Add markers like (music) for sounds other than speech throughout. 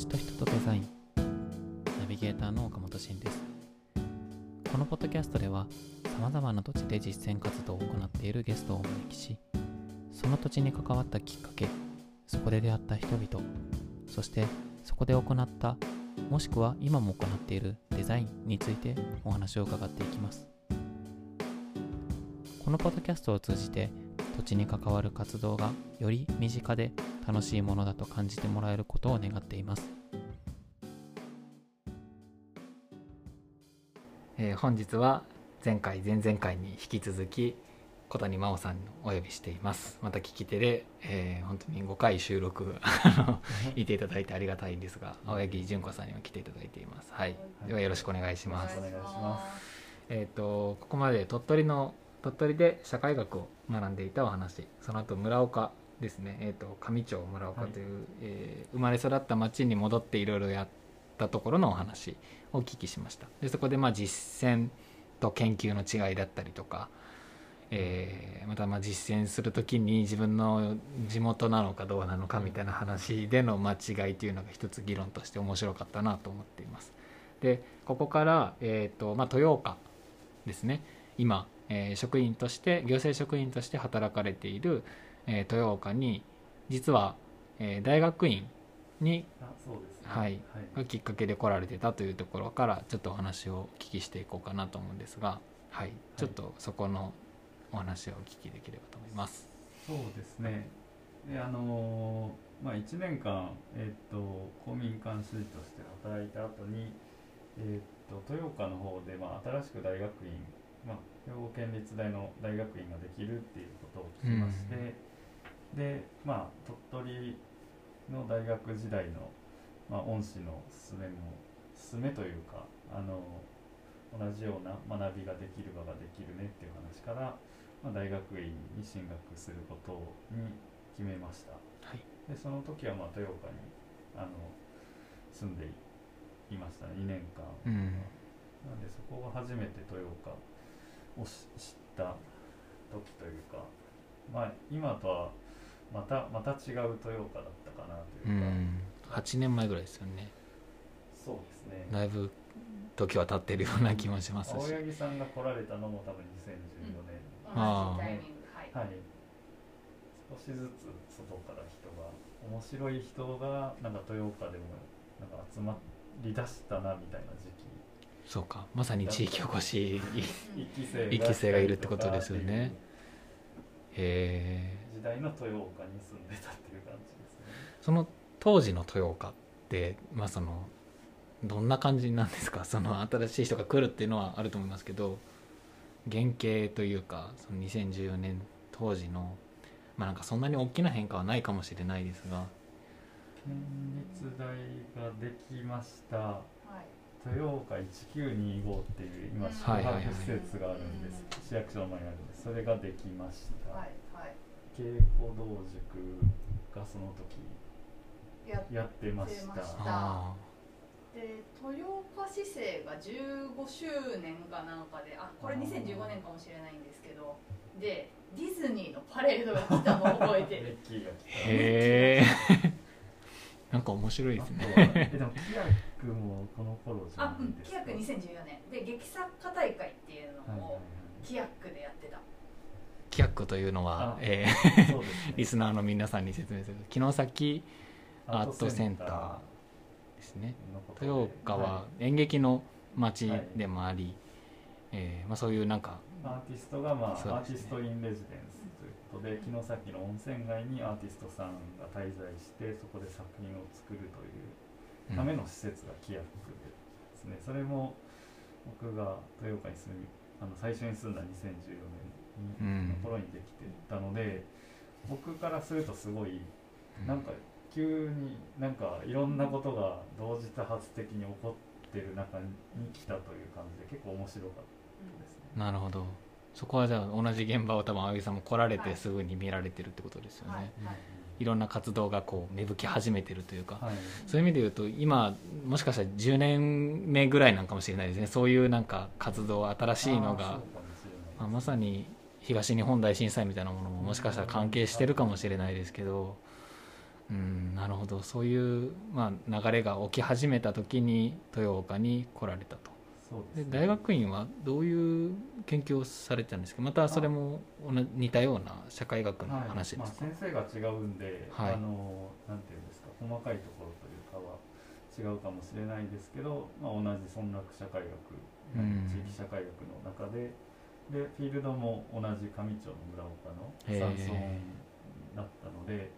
土地と人とデザインナビゲーターの岡本慎です。このポッドキャストではさまざまな土地で実践活動を行っているゲストをお招きしその土地に関わったきっかけそこで出会った人々そしてそこで行ったもしくは今も行っているデザインについてお話を伺っていきます。このポッドキャストを通じて土地に関わる活動がより身近で楽しいものだと感じてもらえることを願っています、えー本日は前回前々回に引き続き小谷真央さんをお呼びしています。また聞き手で、えー本当に5回収録いていただいてありがたいんですが青柳純子さんには来ていただいています。はい。ではよろしくお願いします。お願いしまえー、とここまで鳥取の鳥取で社会学を学んでいたお話その後村岡ですね、えー、と上町村岡という、えー生まれ育った町に戻っていろいろやったところのお話をお聞きしました。でそこでまあ実践と研究の違いだったりとか、えーまたまあ実践する時に自分の地元なのかどうなのかみたいな話での間違いというのが一つ議論として面白かったなと思っています。でここから、えーとまあ、豊岡ですね。今、えー職員として行政職員として働かれている、えー豊岡に実は、えー大学院にはい。がきっかけで来られてたというところからちょっとお話をお聞きしていこうかなと思うんですが、はい、ちょっとそこのお話をお聞きできればと思います。そうですね。であのーまあ1年間えっ、と公民館主事として働いた後にえっ、と豊岡の方でまあ新しく大学院まあ兵庫県立大の大学院ができるっていうことを聞きまして、でまあ鳥取の大学時代のまあ恩師の勧めも勧めというかあの同じような学びができる場ができるねっていう話から、まあ、大学院に進学することに決めました。はい、でその時はまあ豊岡にあの住んでいましたね。2年間、うん。なのでそこが初めて豊岡をし知った時というかまあ今とはまたまた違う豊岡だったかなとういうか、ん、8年前ぐらいですよね。そうですね。だいぶ時は経ってるような気もしますし。青柳さんが来られたのも多分2014年、あー同じタイミング。はい、はい。少しずつ外から人が面白い人がなんか豊岡でもなんか集まりだしたなみたいな時期。そうか。まさに地域おこし一期生一期生がいるってことですよね。へえ時代の豊岡に住んでたっていう感じですね。その当時の豊岡ってまあそのどんな感じなんですか？(laughs) その新しい人が来るっていうのはあると思いますけど原型というかその2014年当時のまあなんかそんなに大きな変化はないかもしれないですが。県立大ができました。はい。豊岡1925っていう今宿泊施設があるんです、市役所の前にあるんです。それができました、はいはい稽古道塾がその時やってました。やってました。あて豊岡市政が15周年かなんかであこれ2015年かもしれないんですけどでディズニーのパレードが来たのを覚えて。(laughs) るへえ (laughs) なんか面白いですね。えでもキヤクもこの頃じゃあうんないですか？キヤク2014年。で劇作家大会っていうのをキヤクでやってたキャックというのはあ、えはいそうですね。ーリスナーの皆さんに説明する。と城崎アートセンターですね。豊岡は演劇の町でもあり、えーまあ、そういうなんかアーティストが、まあね。アーティスト・イン・レジデンスということで城崎の温泉街にアーティストさんが滞在してそこで作品を作るというための施設がキヤックですね、それも僕が豊岡に住みあの最初に住んだ2014うん。年の頃にできてたので、僕からするとすごいなんか急になんかいろんなことが同時多発的に起こってる中に来たという感じで結構面白かったですね。なるほど。そこはじゃあ同じ現場を多分青木さんも来られはい。てすぐに見られてるってことですよね、はい。い、はい。ろんな活動がこう芽吹き始めてるというか、はい。そういう意味で言うと今もしかしたら10年目ぐらいなんかもしれないですね。そういうなんか活動新しいのが。まあ、まさに東日本大震災みたいなものももしかしたら関係してるかもしれないですけどうんなるほど。そういう、まあ、流れが起き始めた時に豊岡に来られたと。そうで大学院はどういう研究をされてたんですか？またそれも同じ似たような社会学の話はい。まあ、ですか、先生が違うんで、はい。あのなんていうんですか細かいところというかは違うかもしれないですけど、まあ、同じ村落社会学、うん。地域社会学の中ででフィールドも同じ上町の村岡の山村だったので、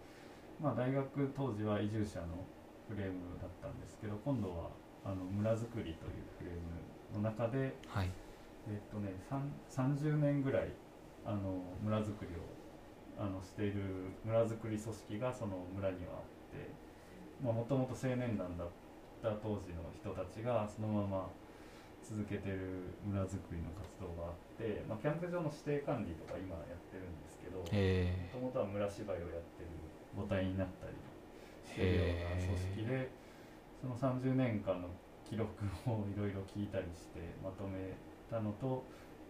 まあ、大学当時は移住者のフレームだったんですけど今度はあの村づくりというフレームの中ではい。えっとね、さん30年ぐらいあの村づくりをあのしている村づくり組織がその村にはあってもともと青年団だった当時の人たちがそのまま続けてる村づくりの活動があって、まあ、キャンプ場の指定管理とか今やってるんですけどもえともとは村芝居をやってる母体になったりしてるような組織でその30年間の記録をいろいろ聞いたりしてまとめたのと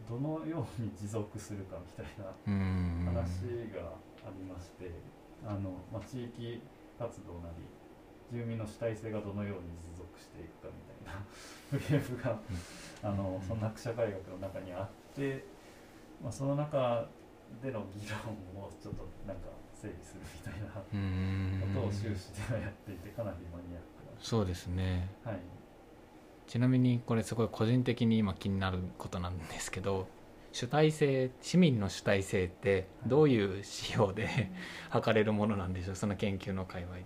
どのように持続するかみたいな話がありまして、あのまあ、地域活動なり住民の主体性がどのように持続していくかみたいなフレームが、あの村落社会学の中にあって、まあ、その中での議論をちょっとなんか整理するみたいなことを終始ではやっていてかなりマニアックそうですね。な。はい。ちなみにこれすごい個人的に今気になることなんですけど主体性市民の主体性ってどういう指標で測れるものなんでしょうその研究の界隈で。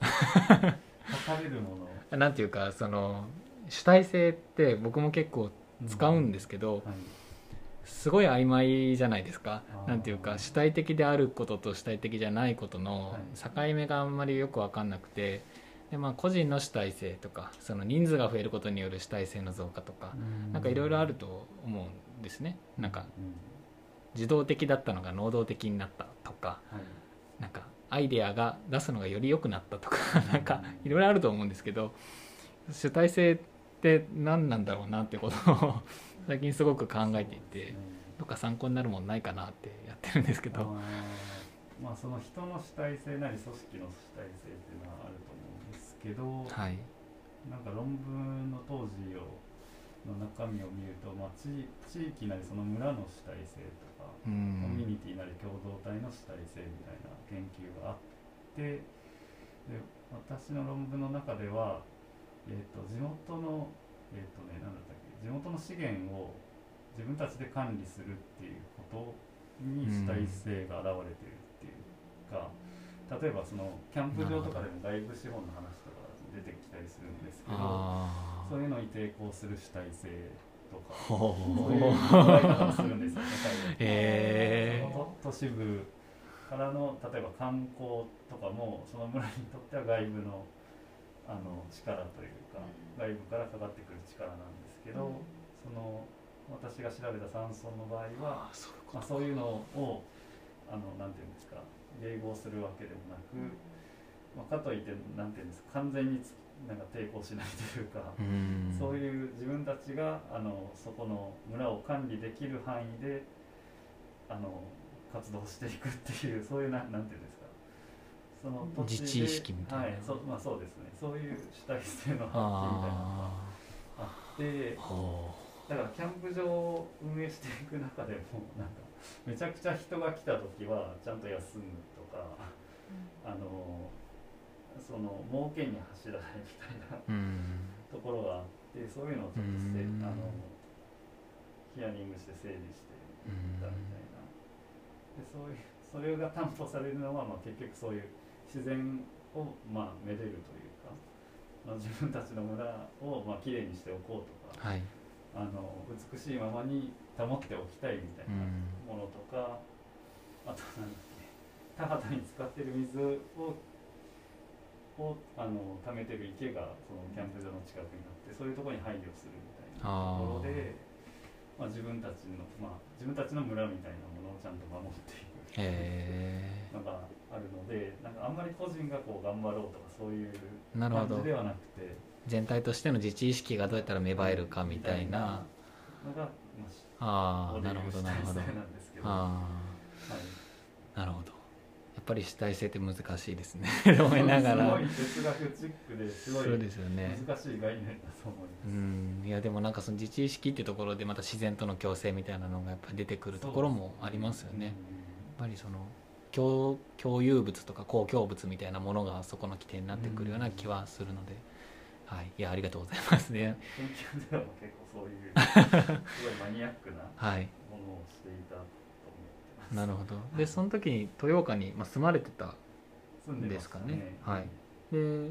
測れるもの？なんていうかその主体性って僕も結構使うんですけど、はい。すごい曖昧じゃないですか。あー。なんていうか主体的であることと主体的じゃないことのはい。境目があんまりよく分かんなくてで、まあ、個人の主体性とかその人数が増えることによる主体性の増加とかなんかいろいろあると思うんですね。なんかうん。受動的だったのが能動的になったとかはい。なんかアイデアが出すのがより良くなったとかなんかいろいろあると思うんですけど主体性って何なんだろうなってことを (laughs) 最近すごく考えていてどっか参考になるもんないかなってやってるんですけど。まあその人の主体性なり組織の主体性っていうのはあると思うんですけど、はい。なんか論文の当時をの中身を見ると、まあ、地地域なりその村の主体性とか、うコミュんニティなり共同体の主体性みたいな研究があってで私の論文の中では、えー、と地元のえっ、とね何だったっけ地元の資源を自分たちで管理するっていうことに主体性が現れてるっていうか、例えばそのキャンプ場とかでも外部資本の話とか出てきたりするんですけどあそういうのに抵抗する主体性とか (laughs) そういうう捉え方をするんですよねへその都市部からの例えば観光とかもその村にとっては外部のあの力というか、うん。外部からかかってくる力なんですけど、その私が調べた山村の場合は、あそういうまあ、こそういうのをあのなんていうんですか迎合するわけでもなく、まあ、かといってなんていうんですか完全につなんか抵抗しないというか。とうん。そういう自分たちがあのそこの村を管理できる範囲であの活動していくっていうそういうななんていうんですか。その土地で自治意識みたいな。はいそうまあそうですね。そういう主体性の発揮みたいなのがああってだからキャンプ場を運営していく中でも (laughs) なんかめちゃくちゃ人が来た時はちゃんと休むとかあのその儲けに走らないみたいなううん。ところがあってそういうのをちょっとせうん。あのヒアリングして整理していったみたいな。でそういうそれが担保されるのは、まあ、結局そういう自然を、まあ、めでるというか、まあ、自分たちの村を、まあ綺麗にしておこうとかはい。あの美しいままに保っておきたいみたいうなん。ものとか、あとなんだっけ田畑に使ってる水ををあの溜めてる池がそのキャンプ場の近くにあってそういうところに配慮するみたいなあところーで、まあ、自分たちの、まあ、自分たちの村みたいなものをちゃんと守っていくへのがあるのでなんかあんまり個人がこう頑張ろうとかそういう感じではなくて全体としての自治意識がどうやったら芽生えるかみたいなのが、まあ、ああなるほどなるほど。あはい。あなるほどぱり主体性って難しいですね。(laughs) 思いながら。すごい哲学チックですごいそうですよね。難しい概念だと思います、うん。いやでもなんかその自治意識ってところでまた自然との共生みたいなのがやっぱり出てくるところもありますよね。やっぱりその共共有物とか公共物みたいなものがそこの起点になってくるような気はするので、はい。いやありがとうございますね。研究では結構そういう (laughs) すごいマニアックなはい。ものをしていたなるほど。でその時に豊岡に、まあ、住まれてた住んですかしたね。はい。で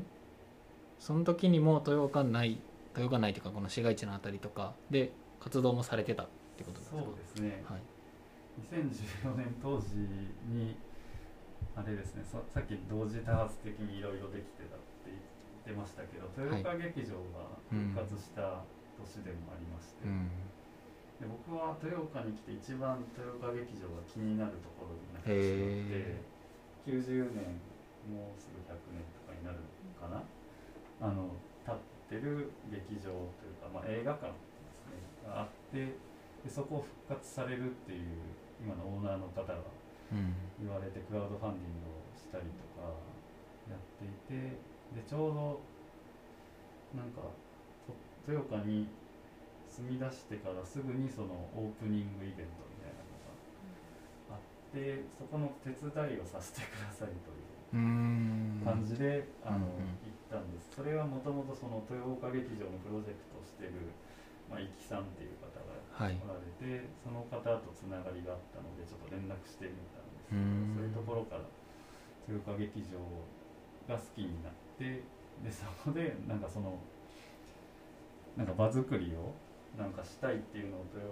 その時にも豊岡内豊岡内というかこの市街地のあたりとかで活動もされてたってことですか？そうですね。はい。2014年当時にあれですねささっき同時多発的にいろいろできてたって言ってましたけど豊岡劇場が復活した年でもありまして、うんで僕は豊岡に来て一番豊岡劇場が気になるところになってしまって90年もうすぐ100年とかになるのかな。あの立ってる劇場というか、まあ、映画館ですね。があってでそこを復活されるっていう今のオーナーの方がうん。言われてクラウドファンディングをしたりとかやっていてでちょうどなんかと豊岡に住み出してからすぐにそのオープニングイベントみたいなのがあってそこの手伝いをさせてくださいといううん。感じで、あの行ったんです。それはもともとその豊岡劇場のプロジェクトをしてる、まあ、イキさんっていう方がはい。おられて、その方とつながりがあったのでちょっと連絡してみたんですけどうん。そういうところから豊岡劇場が好きになってでそこでなんかそのなんか場作りをなんかしたいっていうのを豊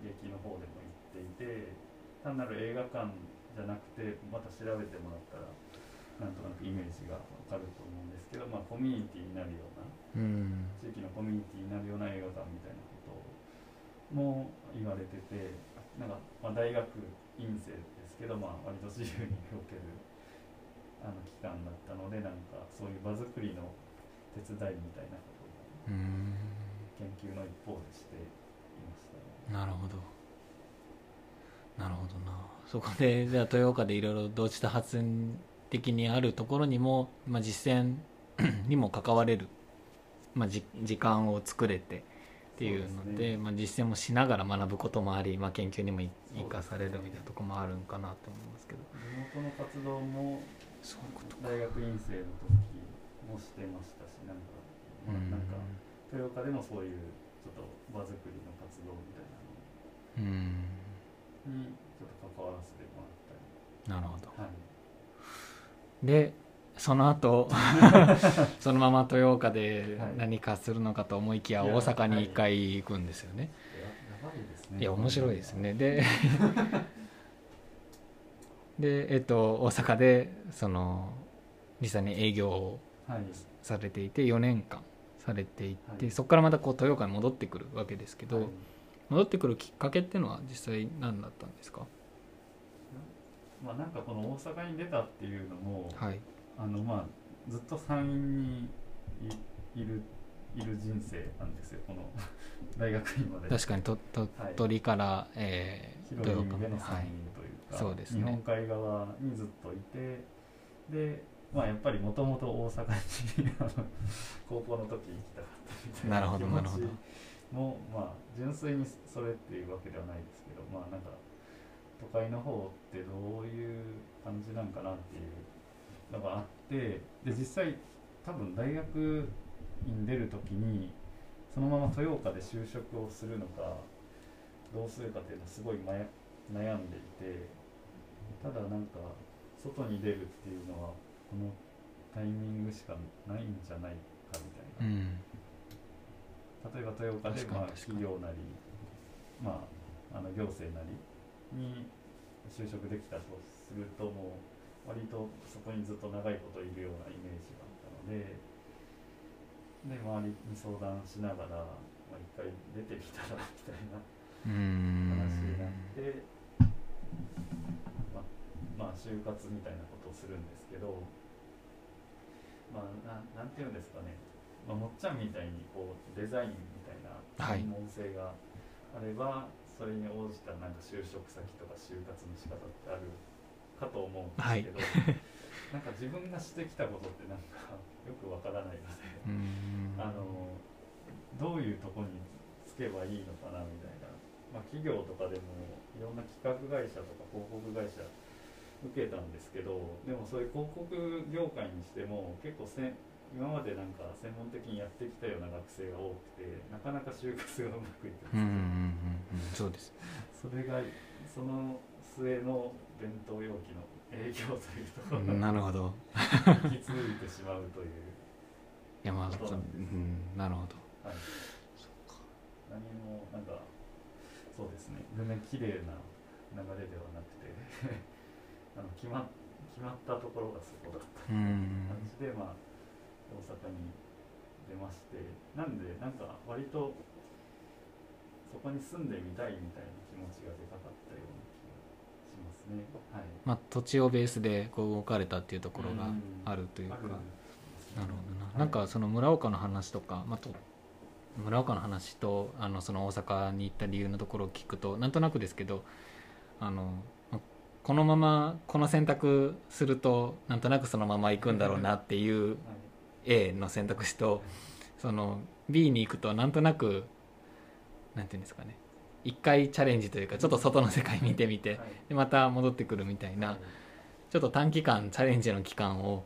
劇の方でも言っていて単なる映画館じゃなくてまた調べてもらったらなんとなくイメージがわかると思うんですけど、まあ、コミュニティになるようなうん。地域のコミュニティになるような映画館みたいなことも言われててなんか、まあ、大学院生ですけど、まあ、割と自由に動けるあの期間だったのでなんかそういう場作りの手伝いみたいなことをうん研究の一方でしていましたね。なるほど。なるほどな。そこでじゃあ豊岡でいろいろ同時多発的にあるところにも、まあ、実践 (clears throat) にも関われる、まあ、じ時間を作れてっていうのでね。まあ、実践もしながら学ぶこともあり、まあ、研究にもい生かされるみたいなところもあるんかなと思いますけど。地元の活動も大学院生の時もしてましたしなんか、まあうんなんか豊岡でもそういうちょっと場作りの活動みたいなのうん。にちょっと関わらせてもらっなるほど。たり、はい、でその後 (laughs) そのまま豊岡ではい何かするのかと思いきや大阪に一回行くんですよね、いや面白いですね。で (laughs) でえっと大阪でその実際に営業をはい。されていて4年間されていて、はい。そこからまたこう豊岡に戻ってくるわけですけど、はい。戻ってくるきっかけっていうのは実際何だったんですか？まあなんかこの大阪に出たっていうのも、はい。あのまあずっと山陰にいいるいる人生なんですよこの (laughs) 大学院まで。確かにと鳥取から、えー広い意味での山陰はい。というか、そうですね。日本海側にずっといてでまあやっぱりもともと大阪に (laughs) 高校の時行きたかったみたいな気持ちもまあ純粋にそれっていうわけではないですけどまあなんか都会の方ってどういう感じなんかなっていうのがあってで実際多分大学院出る時にそのまま豊岡で就職をするのかどうするかっていうのをすごい悩悩んでいてただなんか外に出るっていうのはこのタイミングしかないんじゃないかみたいな、うん。例えば豊岡でまあ企業なり、まあ、あの行政なりに就職できたとするともう割とそこにずっと長いこといるようなイメージがあったのでで周りに相談しながら、まあ、一回出てみたらみたいなう話になっんて、まあ、まあ就活みたいなことをするんですけどまあななんていうんですかね、まあ、もっちゃんみたいにこうデザインみたいなはい。専門性があれば、それに応じたなんか就職先とか就活の仕方ってあるかと思うんですけど、(laughs) なんか自分がしてきたことってなんかよくわからないので、うん。あのどういうとこにつけばいいのかなみたいな、まあ、企業とかでもいろんな企画会社とか広告会社受けたんですけどでもそういう広告業界にしても結構せん今までなんか専門的にやってきたような学生が多くてなかなか就活がうまくいってうんうんうんうんそうです。それがその末の弁当容器の営業というところながるほど。引き継いでしまうという、いやまあそううんなるほど。はい、何もなんかそうですね。全然綺麗な流れではなくてあの決ま決まったところがそこだったうん。感じで、まあ、大阪に出ましてなんでなんか割とそこに住んでみたいみたいな気持ちがでかかったような気がしますね。はい。まあ土地をベースでこう動かれたっていうところがあるというか。あるんですね。なるほどな、はい。なんかその村岡の話とか、まあ、と村岡の話とあのその大阪に行った理由のところを聞くとなんとなくですけどあのまあこのままこの選択するとなんとなくそのまま行くんだろうなっていうはい。A の選択肢とその B に行くとなんとなくなんていうんですかね。一回チャレンジというかちょっと外の世界見てみてはい。でまた戻ってくるみたいなちょっと短期間チャレンジの期間を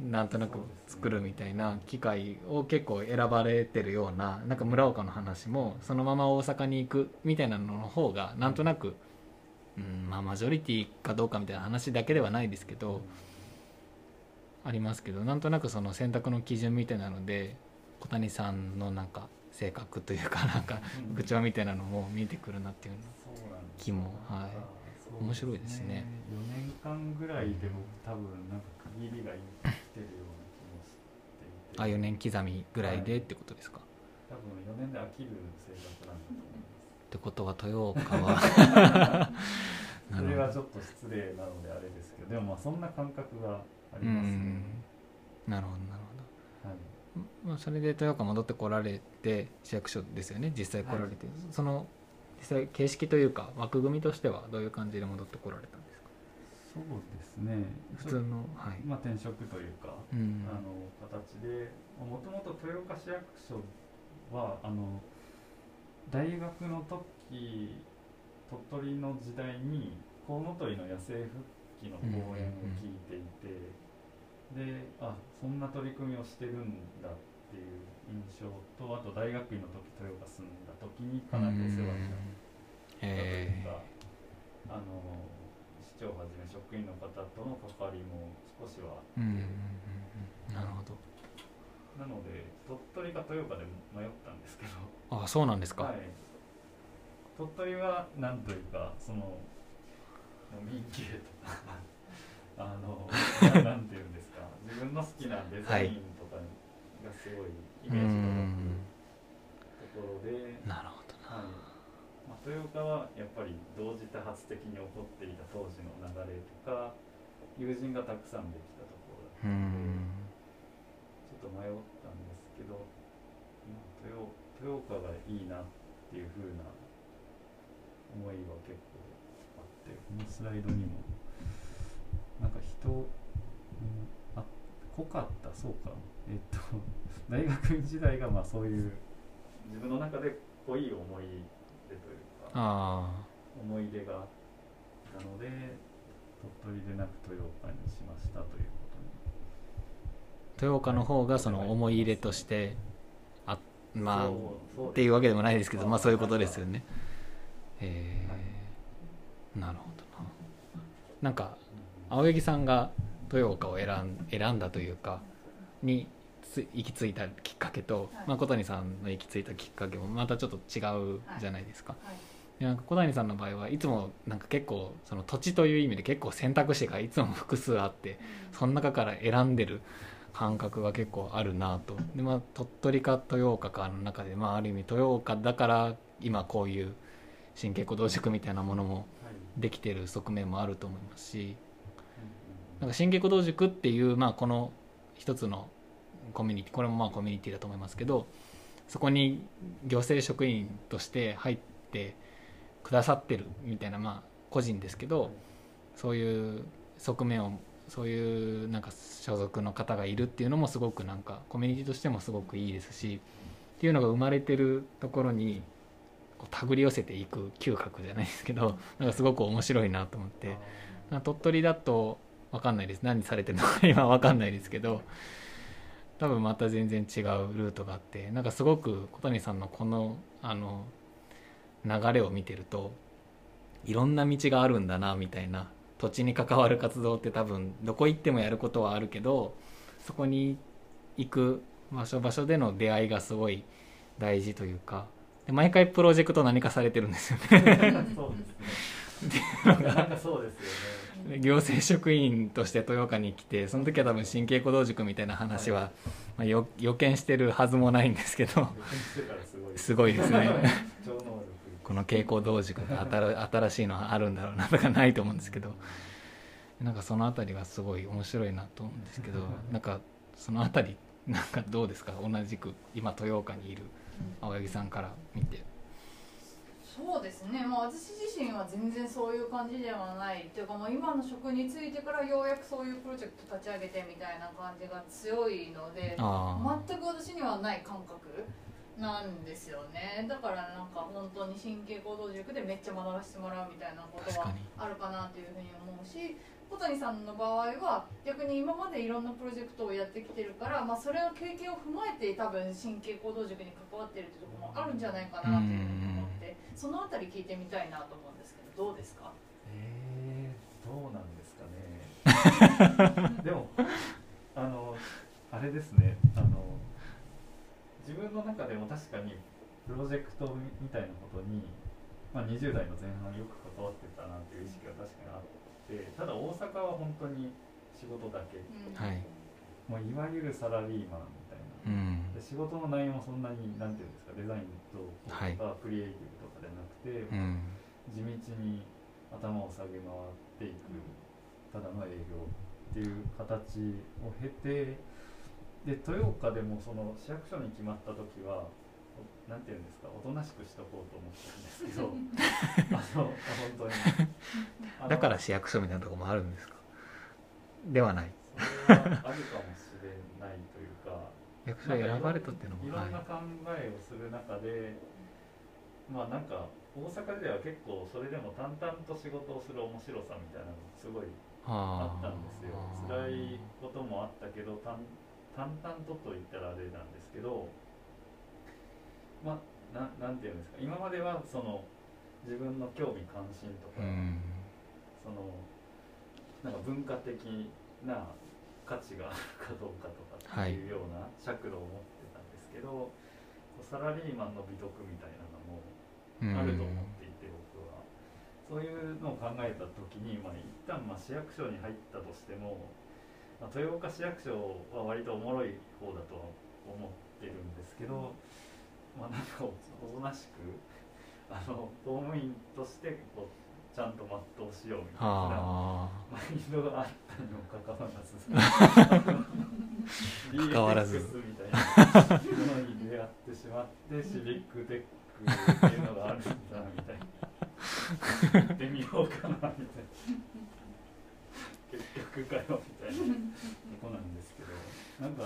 なんとなく作るみたいな機会を結構選ばれてるようななんか村岡の話もそのまま大阪に行くみたいなのの方がなんとなく、うんまあ、マジョリティかどうかみたいな話だけではないですけどありますけどなんとなくその選択の基準みたいなので小谷さんのなんか性格というかなんかうん口調みたいなのも見えてくるなっていう気もはい。面白いですね。4年間ぐらいで僕多分なんか区切りが生きてるような気もしていて。あ4年刻みぐらいでってことですか、多分4年で飽きる性格なんだと思いまってことは豊岡は。す (laughs) それはちょっと失礼なのであれですけどでもまあそんな感覚がありうますね。ん。なるほどなるほはい。ど、まあ、それで豊岡戻ってこられて市役所ですよね実際来られて、その実際形式というか枠組みとしてはどういう感じで戻ってこられたんですか？そうですね。普通のはい、まあ転職というかうん。あの形でもともと豊岡市役所はあの大学の時鳥取の時代にコウノトリの野生復帰の講演を聞いていて、であそんな取り組みをしてるんだっていう印象とあと大学院の時豊岡住んだ時にかなりお世話になった。というえか、あの市長はじめ職員の方との関わりも少しはーうんうんうんうん。なるほどなので鳥取か豊岡で迷ったんですけど、あそうなんですか、はい、鳥取はなんというかその民系とかあのななんていうんですか。自分の好きなデザインとかがすごいイうメージがん湧くところで、なるほどな。はい。まあ、豊岡はやっぱり同時多発的に起こっていた当時の流れとか友人がたくさんできたところだったうので。んちょっと迷ったんですけど、まあ、豊豊岡がいいなっていう風な思いは結構あってこのスライドにもなんか人、うん、あ濃かったそうか。えっと (laughs) 大学院時代がまあそういう自分の中で濃い思い出というかあ思い出があったので鳥取でなく豊岡にしましたという豊岡の方がその思い入れとしてあまあっていうわけでもないですけどまあそういうことですよね。えー。なるほどな。なんか青柳さんが豊岡を選ん選んだというかにつ行き着いたきっかけと、はい。まあ、小谷さんの行き着いたきっかけもまたちょっと違うじゃないですか、はい。でなんか小谷さんの場合はいつもなんか結構その土地という意味で結構選択肢がいつも複数あってその中から選んでる感覚が結構あるなと。で、まあ、鳥取か豊岡かの中で、まあ、ある意味豊岡だから今こういう新結構同塾みたいなものもはい。できてる側面もあると思いますしうんなんか新結構同塾っていう、まあ、この一つのコミュニティこれもまあコミュニティだと思いますけどそこに行政職員として入ってくださってるみたいなまあ個人ですけどそういう側面をそういうなんか所属の方がいるっていうのもすごくなんかコミュニティとしてもすごくいいですしっていうのが生まれてるところにこう手繰り寄せていく嗅覚じゃないですけど (laughs) なんかすごく面白いなと思って。鳥取だと分かんないです。何されてるのか (laughs) 今分かんないですけど多分また全然違うルートがあってなんかすごく小谷さんのこのあの流れを見てるといろんな道があるんだなみたいな土地に関わる活動って多分どこ行ってもやることはあるけどそこに行く場所場所での出会いがすごい大事というかで毎回プロジェクト何かされてるんですよね。そうですね。なんかそうですよね。で行政職員として豊岡に来てその時は多分神経鼓動塾みたいな話は、まあ、よ予見してるはずもないんですけど。すごいですね (laughs) この蛍光同塾が新新しいのはあるんだろうなとかないと思うんですけどなんかその辺りがすごい面白いなと思うんですけどなんかその辺りなんかどうですか？同じく今豊岡にいる青柳さんから見て。そうですね、まあ、私自身は全然そういう感じではないというか、まあ、今の職についてからようやくそういうプロジェクト立ち上げてみたいな感じが強いのであ全く私にはない感覚なんですよね。だからなんか本当に神経行動塾でめっちゃ学ばせてもらうみたいなことはあるかなというふうに思うし小谷さんの場合は逆に今までいろんなプロジェクトをやってきてるから、まあ、それの経験を踏まえて多分神経行動塾に関わってるっていうところもあるんじゃないかなというふうに思ってそのあたり聞いてみたいなと思うんですけどどうですか？えー、どうなんですかね。でもあのあれですね。あの自分の中でも確かにプロジェクトみたいなことに、まあ、20代の前半よく関わってたなっていう意識が確かにあってただ大阪は本当に仕事だけ、はい。もういわゆるサラリーマンみたいな。うん。で仕事の内容もそんなになんていうんですかデザインとはい。かクリエイティブとかじゃなくて、うん。地道に頭を下げ回っていくただの営業っていう形を経てで豊岡でもその市役所に決まった時はおなんていうんですかおとなしくしとこうと思ってたんですけど (laughs) あの本当に。だから市役所みたいなところもあるんですか？ではない。それはあるかもしれないというか (laughs) 役所選ばれたっていうのもはい。いろんな考えをする中で、まあなんか大阪では結構それでも淡々と仕事をする面白さみたいなのがすごいあったんですよ。辛いこともあったけど淡淡々とと言ったらあれなんですけどまあななんていうんですか今まではその自分の興味関心とか、うん。そのなんか文化的な価値がある (laughs) かどうかとかっていうような尺度を持ってたんですけど、こうサラリーマンの美徳みたいなのもあると思っていて、僕は。そういうのを考えた時に、まあ、一旦まあ市役所に入ったとしても、まあ、豊岡市役所は割とおもろい方だとは思ってるんですけど、まあ、なんかおおとなしくあの公務員としてこうちゃんと全うしようみたいな。あ。マインドがあったにもかかわらず関わらず。みたいなものに出会ってしまってシビックテックっていうのがあるんだみたいな。行ってみようかなみたいな (laughs) 結局かよみたいな。とこなんですけどなんか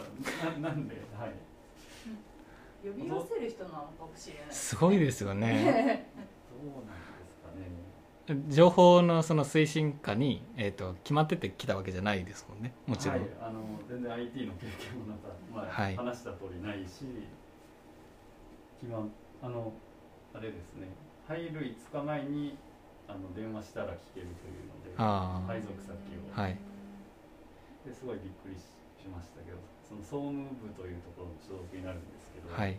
ななんではい。呼び寄せる人なのかもしれないあすごいですよね。どうなんですかね。情報のその推進課に、えー、と決まってて来たわけじゃないですもんね。もちろん、はい、あの全然 IT の経験もなんか、まあはい。話した通りないし決まあのあれですね。入る5日前にあの電話したら聞けるというのでああ配属先を、はいですごいびっくりししましたけどその総務部というところの所属になるんですけど、はい。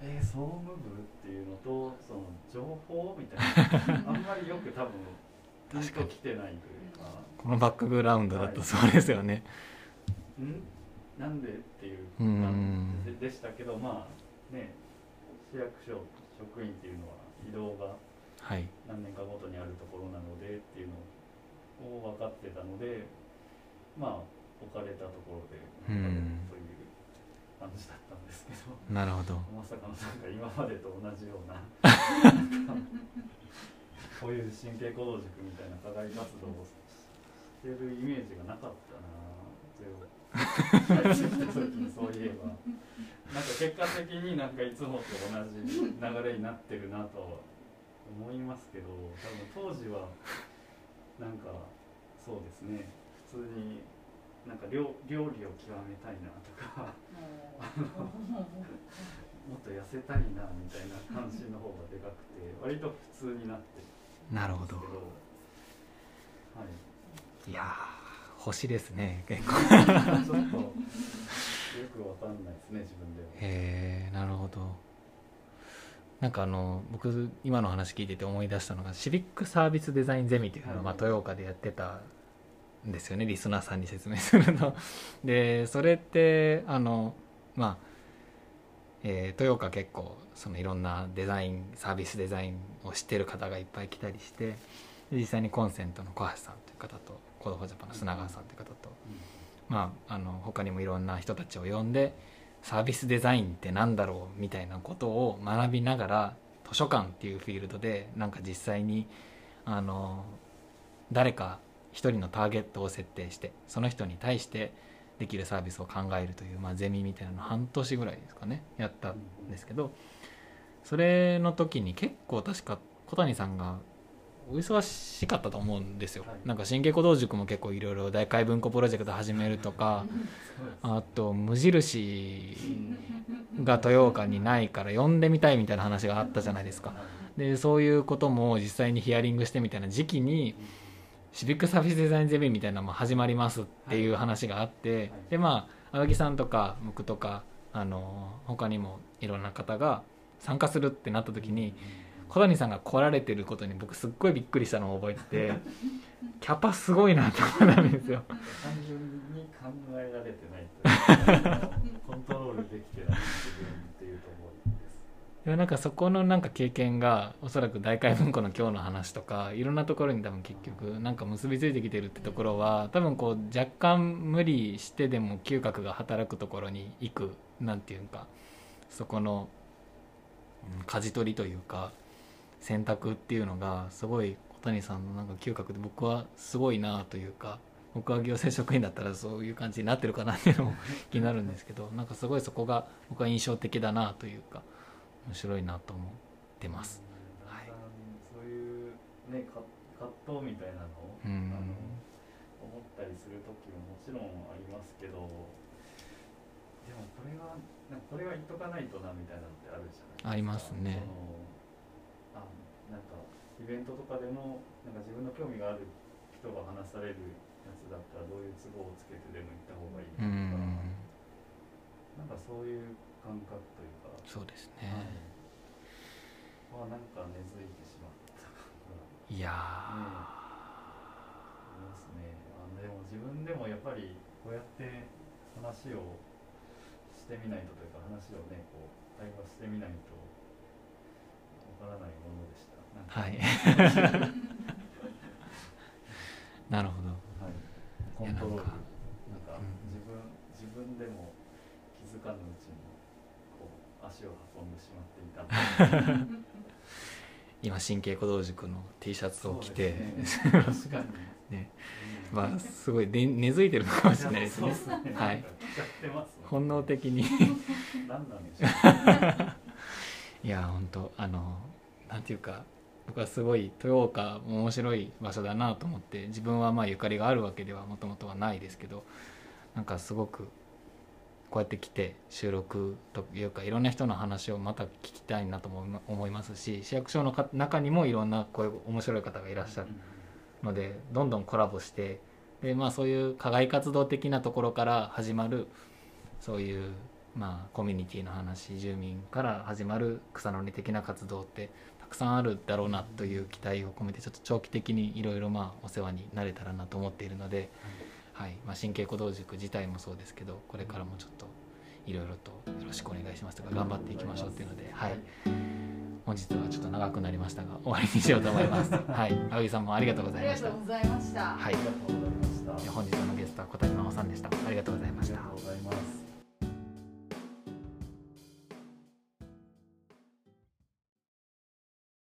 えー総務部っていうのとその情報みたいな (laughs) あんまりよく多分確かに。ときてないというか。このバックグラウンドだとそうですよね、ん？なんでっていううん。感じでしたけどまあね市役所職員っていうのは移動がはい。何年かごとにあるところなのでっていうのを分かってたのでまあ置かれたところでうん。という感じだったんですけどなるほど。まさかのなんか今までと同じような (laughs) こういう神経行動塾みたいな課外活動をてるイメージがなかったなゼロ帰ってき (laughs) た時にそういえば。なんか結果的になんかいつもと同じ流れになってるなとは思いますけど多分当時はなんかそうですね普通になんか料料理を極めたいなとかもっと痩せたいなみたいな関心の方がでかくて割と普通になってるなるほど。はい。いやー星ですね結構。ちょっとよくわかんないですね自分では。へえなるほど。なんかあの僕今の話聞いてて思い出したのがシビックサービスデザインゼミっていうのを、はい。まあ、豊岡でやってたですよねリスナーさんに説明すると (laughs) でそれってあのまあえー豊岡結構そのいろんなデザインサービスデザインを知ってる方がいっぱい来たりして実際にコンセントの小橋さんという方と Code for Japan の砂川さんという方とまあ、あの他にもいろんな人たちを呼んでサービスデザインってなんだろうみたいなことを学びながら図書館っていうフィールドでなんか実際にあの誰か一人のターゲットを設定してその人に対してできるサービスを考えるという、まあ、ゼミみたいなの半年ぐらいですかねやったんですけどそれの時に結構確か小谷さんがお忙しかったと思うんですよ、はい。なんか神経鼓動塾も結構いろいろ大海文庫プロジェクト始めるとかあと無印が豊岡にないから呼んでみたいみたいな話があったじゃないですか。でそういうことも実際にヒアリングしてみたいな時期にシビックサービスデザインゼミみたいなのも始まりますっていう話があって、でまあ青木さんとか僕とかあの他にもいろんな方が参加するってなった時に小谷さんが来られてることに僕すっごいびっくりしたのを覚えてて (laughs) キャパすごいなと思ったんですよ。単純に考えられてない (laughs) コントロールできてない自分っていうところで。もなんかそこのなんか経験がおそらく大海文庫の今日の話とかいろんなところに多分結局なんか結びついてきてるってところは多分こう若干無理してでも嗅覚が働くところに行くなんていうかそこのうん舵取りというか選択っていうのがすごい小谷さんのなんか嗅覚で僕はすごいなというか僕は行政職員だったらそういう感じになってるかなっていうのも気になるんですけどなんかすごいそこが僕は印象的だなというか面白いなと思ってます。はい。そういうねか葛藤みたいなのを、うん。あの思ったりする時ももちろんありますけどでもこれはなんかこれは言っとかないとなみたいなのってあるじゃないですか。ありますね。あなんかイベントとかでもなんか自分の興味がある人が話されるやつだったらどういう都合をつけてでも行った方がいいうんとか、なんかそういう感覚というか、そうですね。はい、まあなんか根付いてしまった感が。いやありますね。あのでも自分でもやっぱりこうやって話をしてみないとというか話をねこう対話してみないとわからないものでした。はい。ー (laughs) なるほど。はい、コントロール。なんかなんかうん。自分、自分でも気づかぬ足を運んでしまっていた。(laughs) 今神経鼓動塾の T シャツを着て、ね。ね。うん。まあすごいで根付いてるのかもしれないですね。ね。はい。本能的に。何なんでしょう。(laughs) いや本当あのなんていうか僕はすごい豊岡も面白い場所だなと思って自分はまあゆかりがあるわけではもともとはないですけどなんかすごくこうやって来て収録というかいろんな人の話をまた聞きたいなとも思いますし市役所のか中にもいろんなこういう面白い方がいらっしゃるのでどんどんコラボしてで、まあ、そういう課外活動的なところから始まるそういう、まあ、コミュニティの話住民から始まる草の根的な活動ってたくさんあるだろうなという期待を込めてちょっと長期的にいろいろまあお世話になれたらなと思っているので、はいまあ、神経鼓動塾自体もそうですけどこれからもちょっといろいろとよろしくお願いしますとか頑張っていきましょうっていうので、はい、本日はちょっと長くなりましたが終わりにしようと思います。(laughs) はい、青木さんもありがとうごあざいましたりがとう。ございました。はいありがとうございました本日のゲストは小谷真帆さんでした。ありがとうございましたありがと。うございます